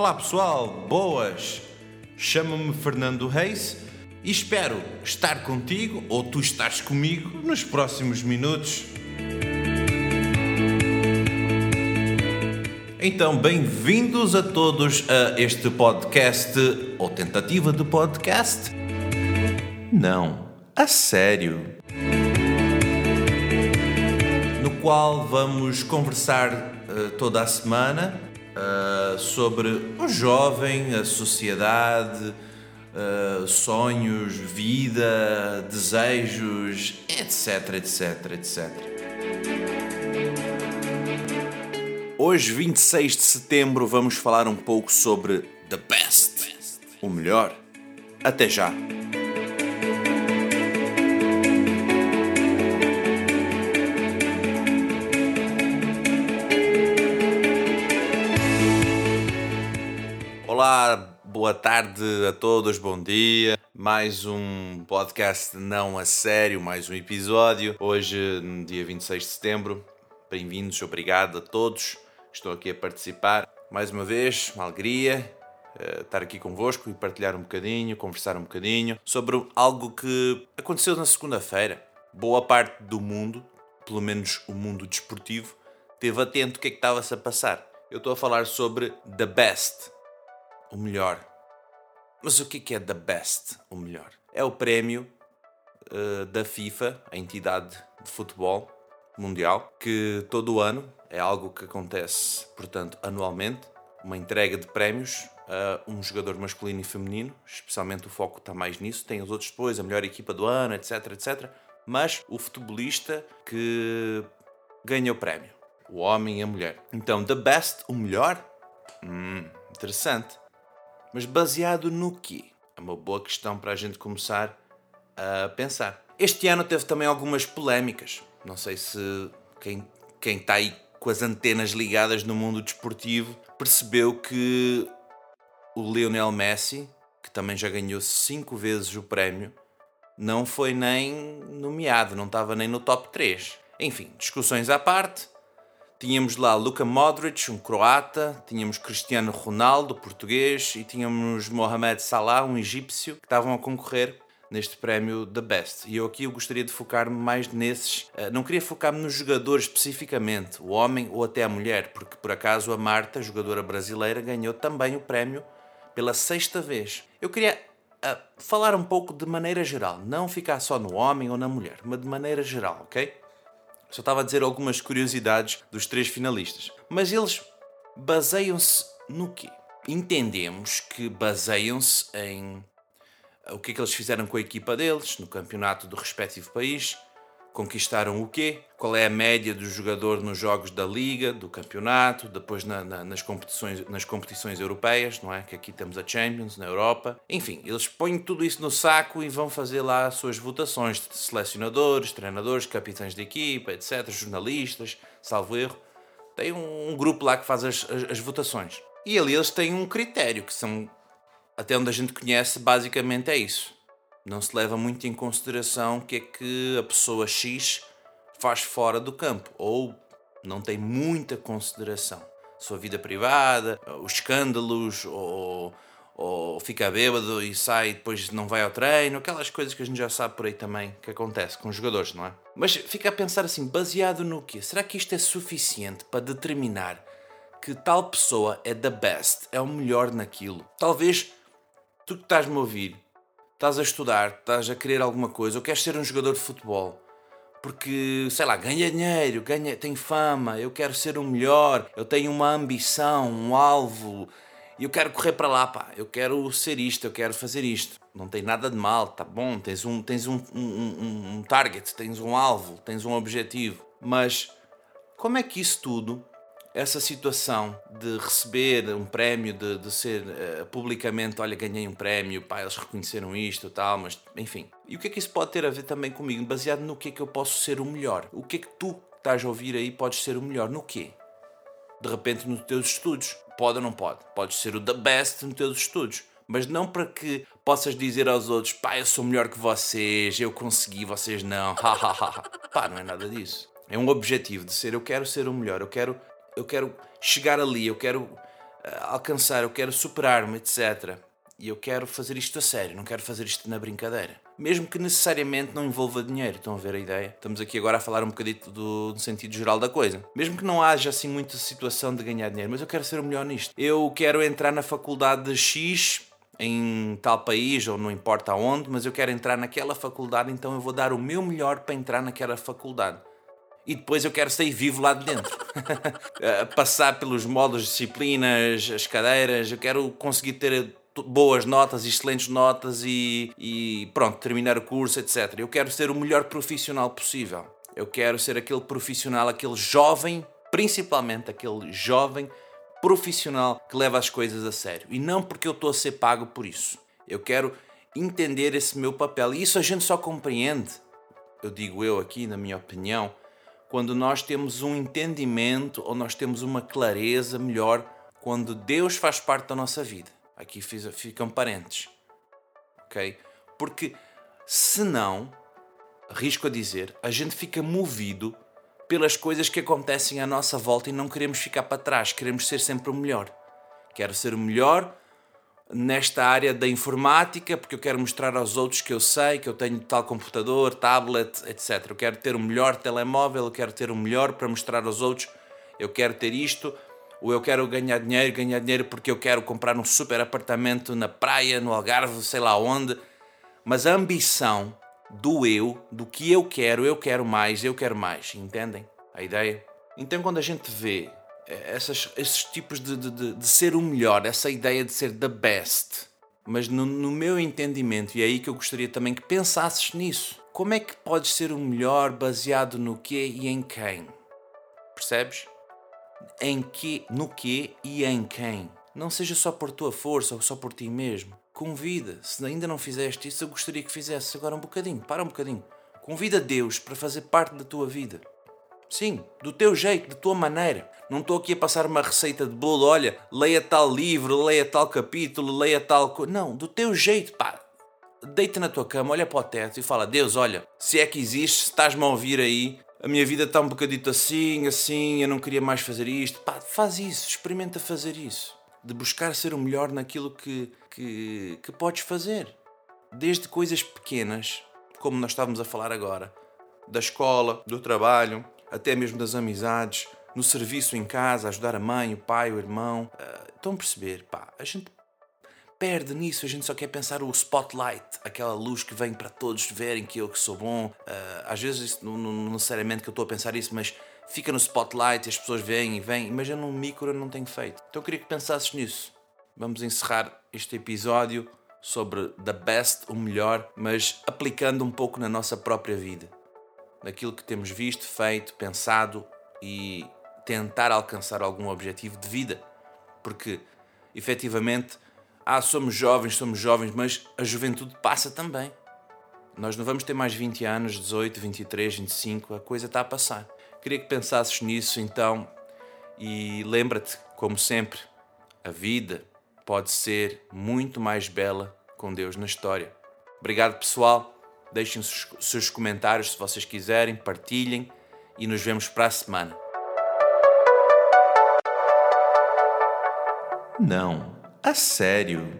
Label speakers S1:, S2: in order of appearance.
S1: Olá pessoal, boas! Chamo-me Fernando Reis e espero estar contigo ou tu estás comigo nos próximos minutos. Então, bem-vindos a todos a este podcast ou tentativa de podcast. Não, a sério. No qual vamos conversar uh, toda a semana uh, sobre o jovem, a sociedade, uh, sonhos, vida, desejos, etc, etc, etc. Hoje, 26 de setembro, vamos falar um pouco sobre The Best, o melhor. Até já! Boa tarde a todos, bom dia. Mais um podcast não a sério, mais um episódio. Hoje, no dia 26 de setembro. Bem-vindos, obrigado a todos que estão aqui a participar. Mais uma vez, uma alegria uh, estar aqui convosco e partilhar um bocadinho, conversar um bocadinho sobre algo que aconteceu na segunda-feira. Boa parte do mundo, pelo menos o mundo desportivo, esteve atento o que é que estava-se a passar. Eu estou a falar sobre The Best o melhor. Mas o que é the best, o melhor? É o prémio uh, da FIFA, a entidade de futebol mundial, que todo ano é algo que acontece, portanto, anualmente, uma entrega de prémios a um jogador masculino e feminino, especialmente o foco está mais nisso, tem os outros depois, a melhor equipa do ano, etc, etc, mas o futebolista que ganha o prémio, o homem e a mulher. Então, the best, o melhor? Hum, interessante. Mas baseado no quê? É uma boa questão para a gente começar a pensar. Este ano teve também algumas polémicas. Não sei se quem, quem está aí com as antenas ligadas no mundo desportivo percebeu que o Lionel Messi, que também já ganhou cinco vezes o prémio, não foi nem nomeado, não estava nem no top 3. Enfim, discussões à parte, Tínhamos lá Luka Modric, um croata, tínhamos Cristiano Ronaldo, português, e tínhamos Mohamed Salah, um egípcio, que estavam a concorrer neste prémio The Best. E eu aqui eu gostaria de focar-me mais nesses. Eh, não queria focar-me no jogador especificamente, o homem ou até a mulher, porque por acaso a Marta, jogadora brasileira, ganhou também o prémio pela sexta vez. Eu queria uh, falar um pouco de maneira geral, não ficar só no homem ou na mulher, mas de maneira geral, ok? Só estava a dizer algumas curiosidades dos três finalistas. Mas eles baseiam-se no quê? Entendemos que baseiam-se em o que é que eles fizeram com a equipa deles no campeonato do respectivo país, conquistaram o quê? Qual é a média do jogador nos jogos da liga, do campeonato, depois na, na, nas, competições, nas competições europeias, não é? Que aqui temos a Champions na Europa. Enfim, eles põem tudo isso no saco e vão fazer lá as suas votações de selecionadores, treinadores, capitães de equipa, etc., jornalistas, salvo erro. Tem um, um grupo lá que faz as, as, as votações. E ali eles têm um critério que são, até onde a gente conhece, basicamente é isso não se leva muito em consideração o que é que a pessoa X faz fora do campo ou não tem muita consideração. Sua vida privada, os escândalos, ou, ou fica bêbado e sai e depois não vai ao treino, aquelas coisas que a gente já sabe por aí também que acontece com os jogadores, não é? Mas fica a pensar assim, baseado no quê? Será que isto é suficiente para determinar que tal pessoa é the best, é o melhor naquilo? Talvez tu que estás-me a ouvir estás a estudar, estás a querer alguma coisa, ou queres ser um jogador de futebol, porque, sei lá, ganha dinheiro, ganha, tem fama, eu quero ser o melhor, eu tenho uma ambição, um alvo, e eu quero correr para lá, pá, eu quero ser isto, eu quero fazer isto. Não tem nada de mal, tá bom, tens um, tens um, um, um, um target, tens um alvo, tens um objetivo, mas como é que isso tudo essa situação de receber um prémio, de, de ser uh, publicamente, olha, ganhei um prémio, pá, eles reconheceram isto e tal, mas enfim. E o que é que isso pode ter a ver também comigo? Baseado no que é que eu posso ser o melhor? O que é que tu estás a ouvir aí podes ser o melhor? No quê? De repente nos teus estudos. Pode ou não pode? Podes ser o the best nos teus estudos. Mas não para que possas dizer aos outros, pá, eu sou melhor que vocês, eu consegui, vocês não. pá, não é nada disso. É um objetivo de ser, eu quero ser o melhor, eu quero eu quero chegar ali, eu quero alcançar, eu quero superar-me, etc. E eu quero fazer isto a sério, não quero fazer isto na brincadeira. Mesmo que necessariamente não envolva dinheiro. Estão a ver a ideia? Estamos aqui agora a falar um bocadito do, do sentido geral da coisa. Mesmo que não haja assim muita situação de ganhar dinheiro, mas eu quero ser o melhor nisto. Eu quero entrar na faculdade de X em tal país ou não importa aonde, mas eu quero entrar naquela faculdade, então eu vou dar o meu melhor para entrar naquela faculdade. E depois eu quero sair vivo lá de dentro. Passar pelos modos, disciplinas, as cadeiras, eu quero conseguir ter boas notas, excelentes notas e, e pronto, terminar o curso, etc. Eu quero ser o melhor profissional possível. Eu quero ser aquele profissional, aquele jovem, principalmente aquele jovem profissional que leva as coisas a sério. E não porque eu estou a ser pago por isso. Eu quero entender esse meu papel. E isso a gente só compreende, eu digo eu aqui, na minha opinião, quando nós temos um entendimento ou nós temos uma clareza melhor quando Deus faz parte da nossa vida. Aqui ficam parentes. Ok? Porque senão, risco a dizer, a gente fica movido pelas coisas que acontecem à nossa volta e não queremos ficar para trás, queremos ser sempre o melhor. Quero ser o melhor nesta área da informática, porque eu quero mostrar aos outros que eu sei, que eu tenho tal computador, tablet, etc. Eu quero ter o melhor telemóvel, eu quero ter o melhor para mostrar aos outros, eu quero ter isto, ou eu quero ganhar dinheiro, ganhar dinheiro porque eu quero comprar um super apartamento na praia, no Algarve, sei lá onde. Mas a ambição do eu, do que eu quero, eu quero mais, eu quero mais, entendem a ideia? Então quando a gente vê essas, esses tipos de, de, de ser o melhor, essa ideia de ser the best, mas no, no meu entendimento, e é aí que eu gostaria também que pensasses nisso. Como é que podes ser o melhor baseado no quê e em quem? Percebes? em que, no que e em quem. Não seja só por tua força ou só por ti mesmo. Convida. Se ainda não fizeste isso, eu gostaria que fizesse agora um bocadinho. Para um bocadinho. Convida Deus para fazer parte da tua vida. Sim, do teu jeito, da tua maneira. Não estou aqui a passar uma receita de bolo, olha, leia tal livro, leia tal capítulo, leia tal coisa. Não, do teu jeito, pá. Deita na tua cama, olha para o teto e fala: Deus, olha, se é que existe, estás-me a ouvir aí, a minha vida está um bocadito assim, assim, eu não queria mais fazer isto. Pá, faz isso, experimenta fazer isso. De buscar ser o melhor naquilo que, que, que podes fazer. Desde coisas pequenas, como nós estávamos a falar agora, da escola, do trabalho, até mesmo das amizades, no serviço em casa, ajudar a mãe, o pai, o irmão. Uh, estão a perceber? Pá, a gente perde nisso, a gente só quer pensar o spotlight, aquela luz que vem para todos verem que eu que sou bom. Uh, às vezes, não, não necessariamente que eu estou a pensar isso, mas fica no spotlight, as pessoas vêm e vêm, mas eu no micro eu não tenho feito. Então eu queria que pensasses nisso. Vamos encerrar este episódio sobre the best, o melhor, mas aplicando um pouco na nossa própria vida. Naquilo que temos visto, feito, pensado e tentar alcançar algum objetivo de vida. Porque, efetivamente, ah, somos jovens, somos jovens, mas a juventude passa também. Nós não vamos ter mais 20 anos, 18, 23, 25, a coisa está a passar. Queria que pensasses nisso então e lembra-te, como sempre, a vida pode ser muito mais bela com Deus na história. Obrigado, pessoal. Deixem os seus comentários se vocês quiserem, partilhem e nos vemos para a semana.
S2: Não. A sério?